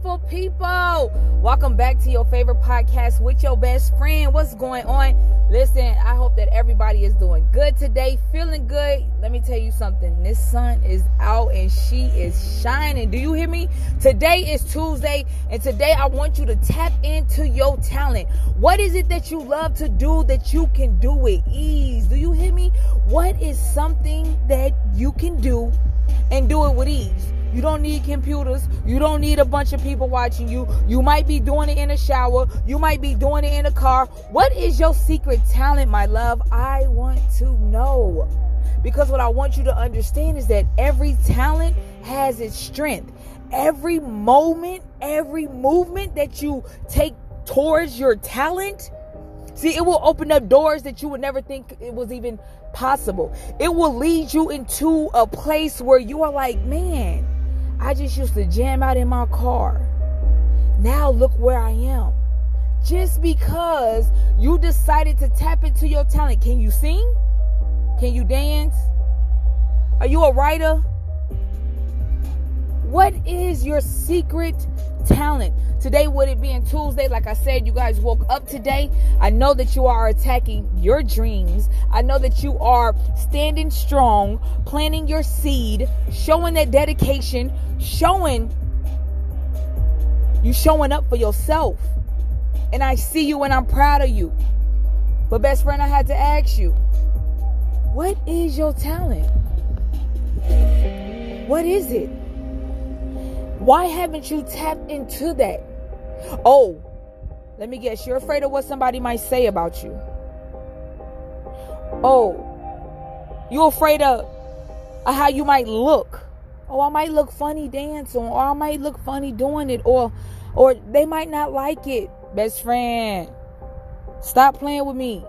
people? Welcome back to your favorite podcast with your best friend. What's going on? Listen, I hope that everybody is doing good today, feeling good. Let me tell you something. This sun is out and she is shining. Do you hear me? Today is Tuesday, and today I want you to tap into your talent. What is it that you love to do that you can do with ease? Do you hear me? What is something that you can do and do it with ease? You don't need computers. You don't need a bunch of people watching you. You might be doing it in a shower. You might be doing it in a car. What is your secret talent, my love? I want to know. Because what I want you to understand is that every talent has its strength. Every moment, every movement that you take towards your talent, see, it will open up doors that you would never think it was even possible. It will lead you into a place where you are like, man, I just used to jam out in my car. Now look where I am. Just because you decided to tap into your talent. Can you sing? Can you dance? Are you a writer? What is your secret talent? Today, would it be in Tuesday, like I said, you guys woke up today. I know that you are attacking your dreams. I know that you are standing strong, planting your seed, showing that dedication, showing you showing up for yourself. And I see you and I'm proud of you. But, best friend, I had to ask you, what is your talent? What is it? Why haven't you tapped into that? Oh, let me guess, you're afraid of what somebody might say about you. Oh, you're afraid of, how you might look. Oh, I might look funny dancing, or I might look funny doing it, or or they might not like it. Best friend, stop playing with me.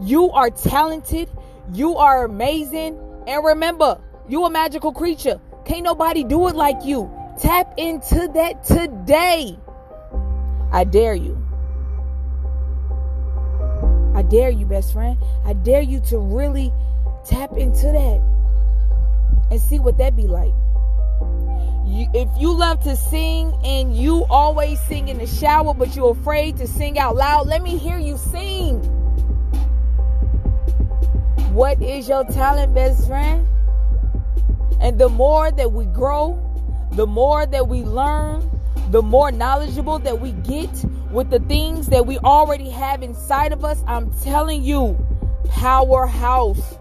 You are talented, you are amazing, and remember, you a magical creature. Can't nobody do it like you. Tap into that today. I dare you. I dare you, best friend. I dare you to really tap into that and see what that be like. You, if you love to sing and you always sing in the shower, but you're afraid to sing out loud, let me hear you sing. What is your talent, best friend? And the more that we grow, the more that we learn, the more knowledgeable that we get with the things that we already have inside of us, I'm telling you, powerhouse.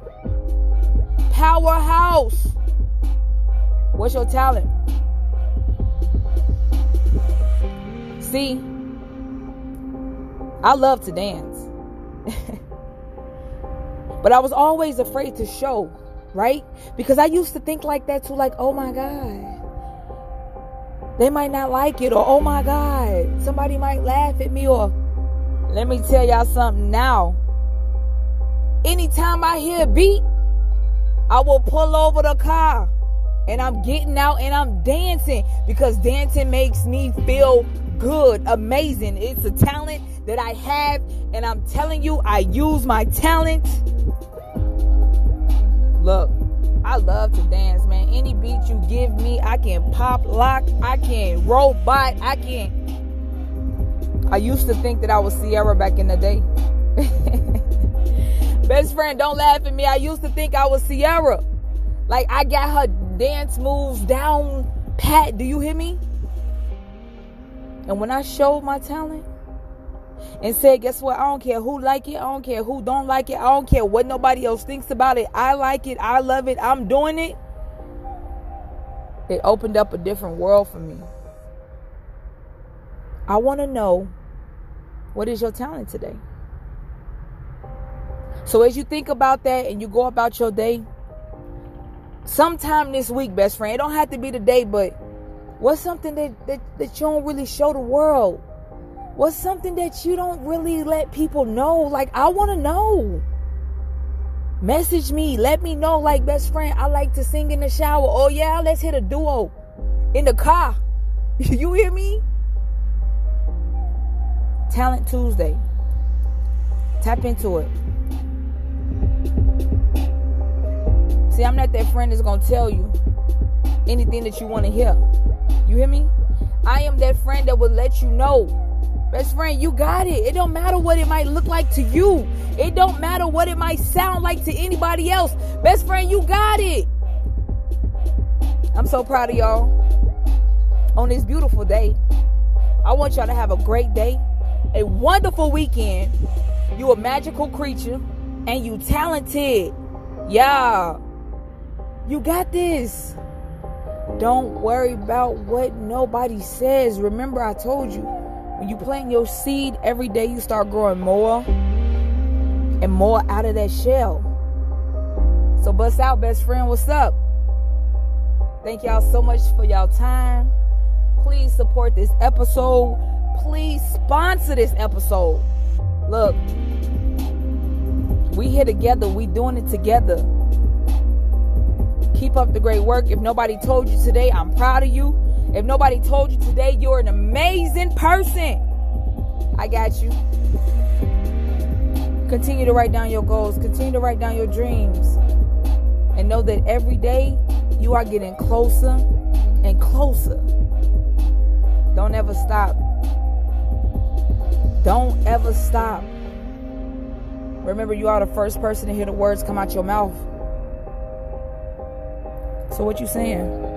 Powerhouse. What's your talent? See, I love to dance. but I was always afraid to show, right? Because I used to think like that too, like, oh my God they might not like it, or oh my God, somebody might laugh at me, or let me tell y'all something now. Anytime I hear a beat, I will pull over the car and I'm getting out and I'm dancing because dancing makes me feel good, amazing. It's a talent that I have, and I'm telling you, I use my talent. Look, I love to dance, man. Any beat you give me, I can pop lock, I can robot, I can. I used to think that I was Ciara back in the day. Best friend, don't laugh at me. I used to think I was Ciara. Like I got her dance moves down pat. Do you hear me? And when I showed my talent, and said, guess what? I don't care who like it. I don't care who don't like it. I don't care what nobody else thinks about it. I like it. I love it. I'm doing it. It opened up a different world for me. I want to know what is your talent today? So as you think about that and you go about your day, sometime this week, best friend, it don't have to be the day, but what's something that, that, that you don't really show the world? What's something that you don't really let people know? Like, I want to know. Message me. Let me know. Like, best friend, I like to sing in the shower. Oh, yeah, let's hit a duo in the car. you hear me? Talent Tuesday. Tap into it. See, I'm not that friend that's going to tell you anything that you want to hear. You hear me? I am that friend that will let you know. Best friend, you got it. It don't matter what it might look like to you. It don't matter what it might sound like to anybody else. Best friend, you got it. I'm so proud of y'all on this beautiful day. I want y'all to have a great day, a wonderful weekend. You a magical creature and you talented. Yeah. You got this. Don't worry about what nobody says. Remember, I told you, when you plant your seed every day, you start growing more and more out of that shell. So, bust out, best friend. What's up? Thank y'all so much for y'all time. Please support this episode. Please sponsor this episode. Look, we here together. We doing it together. Keep up the great work. If nobody told you today, I'm proud of you. If nobody told you today, you're an amazing person. I got you. Continue to write down your goals. Continue to write down your dreams. And know that every day you are getting closer and closer. Don't ever stop. Don't ever stop. Remember, you are the first person to hear the words come out your mouth. So what you saying?